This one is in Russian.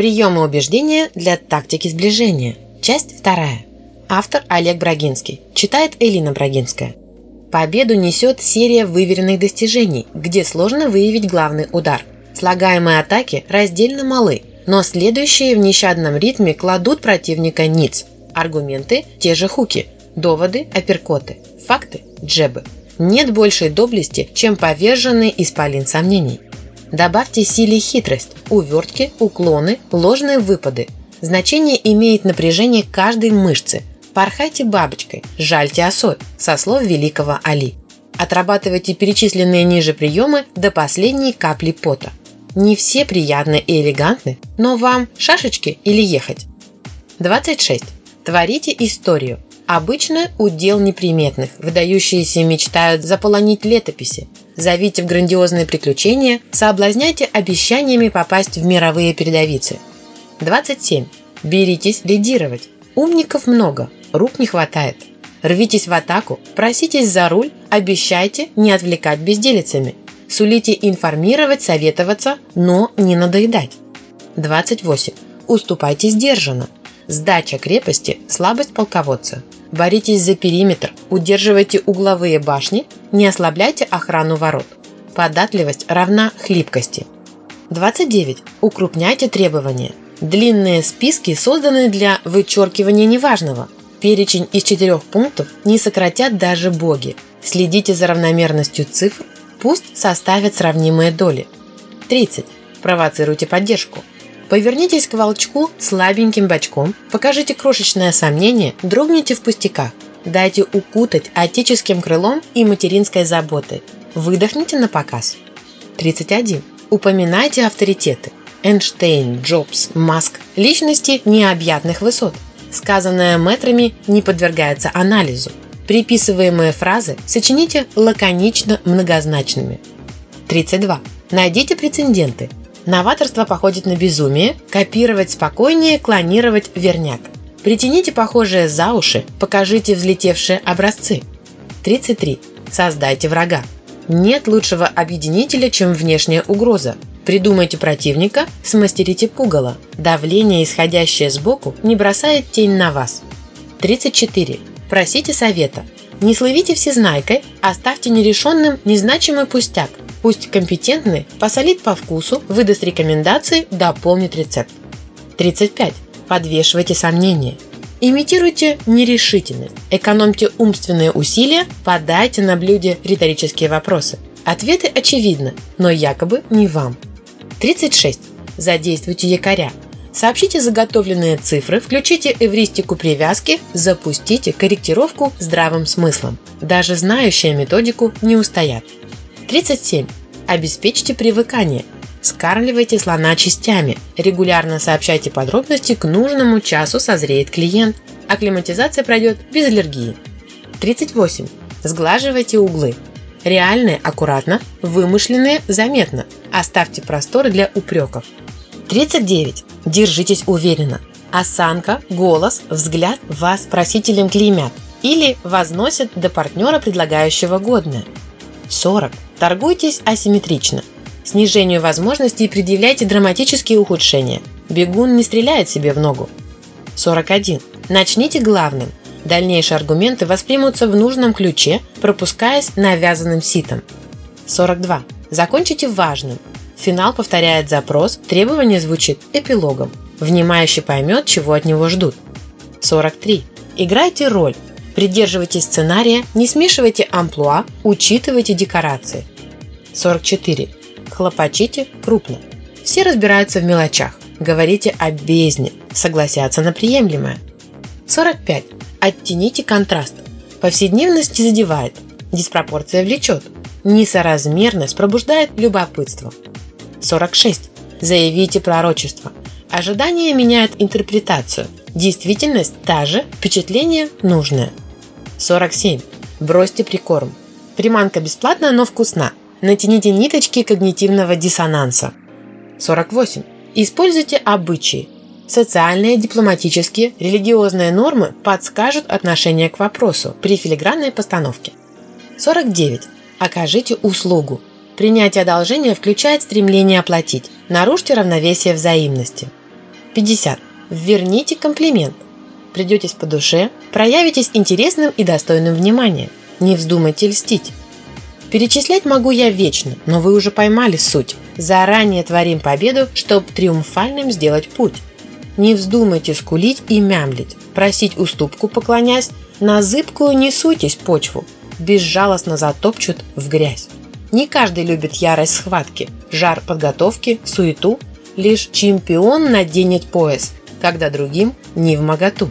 Приемы убеждения для тактики сближения. Часть вторая. Автор Олег Брагинский. Читает Элина Брагинская. Победу несет серия выверенных достижений, где сложно выявить главный удар. Слагаемые атаки раздельно малы, но следующие в нещадном ритме кладут противника ниц. Аргументы – те же хуки, доводы – апперкоты, факты – джебы. Нет большей доблести, чем поверженный исполин сомнений. Добавьте силе хитрость, увертки, уклоны, ложные выпады. Значение имеет напряжение каждой мышцы. Порхайте бабочкой, жальте осой, со слов великого Али. Отрабатывайте перечисленные ниже приемы до последней капли пота. Не все приятны и элегантны, но вам шашечки или ехать. 26. Творите историю. Обычно удел неприметных, выдающиеся мечтают заполонить летописи. Зовите в грандиозные приключения, соблазняйте обещаниями попасть в мировые передовицы. 27. Беритесь лидировать. Умников много, рук не хватает. Рвитесь в атаку, проситесь за руль, обещайте не отвлекать безделицами. Сулите информировать, советоваться, но не надоедать. 28. Уступайте сдержанно. Сдача крепости – слабость полководца. Боритесь за периметр, удерживайте угловые башни, не ослабляйте охрану ворот. Податливость равна хлипкости. 29. Укрупняйте требования. Длинные списки созданы для вычеркивания неважного. Перечень из четырех пунктов не сократят даже боги. Следите за равномерностью цифр, пусть составят сравнимые доли. 30. Провоцируйте поддержку. Повернитесь к волчку слабеньким бочком, покажите крошечное сомнение, дрогните в пустяках. Дайте укутать отеческим крылом и материнской заботой. Выдохните на показ. 31. Упоминайте авторитеты. Эйнштейн, Джобс, Маск – личности необъятных высот. Сказанное мэтрами не подвергается анализу. Приписываемые фразы сочините лаконично многозначными. 32. Найдите прецеденты. Новаторство походит на безумие, копировать спокойнее, клонировать верняк. Притяните похожие за уши, покажите взлетевшие образцы. 33. Создайте врага. Нет лучшего объединителя, чем внешняя угроза. Придумайте противника, смастерите пугало. Давление, исходящее сбоку, не бросает тень на вас. 34. Просите совета. Не слывите всезнайкой, оставьте нерешенным незначимый пустяк. Пусть компетентный посолит по вкусу, выдаст рекомендации, дополнит рецепт. 35. Подвешивайте сомнения. Имитируйте нерешительность. Экономьте умственные усилия, подайте на блюде риторические вопросы. Ответы очевидны, но якобы не вам. 36. Задействуйте якоря. Сообщите заготовленные цифры, включите эвристику привязки, запустите корректировку здравым смыслом. Даже знающие методику не устоят. 37. Обеспечьте привыкание. Скармливайте слона частями. Регулярно сообщайте подробности, к нужному часу созреет клиент. Акклиматизация пройдет без аллергии. 38. Сглаживайте углы. Реальные – аккуратно, вымышленные – заметно. Оставьте простор для упреков. 39. Держитесь уверенно. Осанка, голос, взгляд вас просителем клеймят или возносят до партнера, предлагающего годное. 40. Торгуйтесь асимметрично. Снижению возможностей предъявляйте драматические ухудшения. Бегун не стреляет себе в ногу. 41. Начните главным. Дальнейшие аргументы воспримутся в нужном ключе, пропускаясь навязанным ситом. 42. Закончите важным. Финал повторяет запрос, требование звучит эпилогом. Внимающий поймет, чего от него ждут. 43. Играйте роль, Придерживайтесь сценария, не смешивайте амплуа, учитывайте декорации. 44. Хлопочите крупно. Все разбираются в мелочах. Говорите о бездне, согласятся на приемлемое. 45. Оттяните контраст. Повседневность задевает, диспропорция влечет, несоразмерность пробуждает любопытство. 46. Заявите пророчество. Ожидания меняют интерпретацию. Действительность та же, впечатление нужное. 47. Бросьте прикорм. Приманка бесплатная, но вкусна. Натяните ниточки когнитивного диссонанса. 48. Используйте обычаи. Социальные, дипломатические, религиозные нормы подскажут отношение к вопросу при филигранной постановке. 49. Окажите услугу. Принятие одолжения включает стремление оплатить. Нарушьте равновесие взаимности. 50. Верните комплимент. Придетесь по душе, проявитесь интересным и достойным внимания. Не вздумайте льстить. Перечислять могу я вечно, но вы уже поймали суть. Заранее творим победу, чтобы триумфальным сделать путь. Не вздумайте скулить и мямлить, просить уступку поклонясь, на зыбкую не суйтесь почву, безжалостно затопчут в грязь. Не каждый любит ярость схватки, жар подготовки, суету. Лишь чемпион наденет пояс, когда другим не в моготу.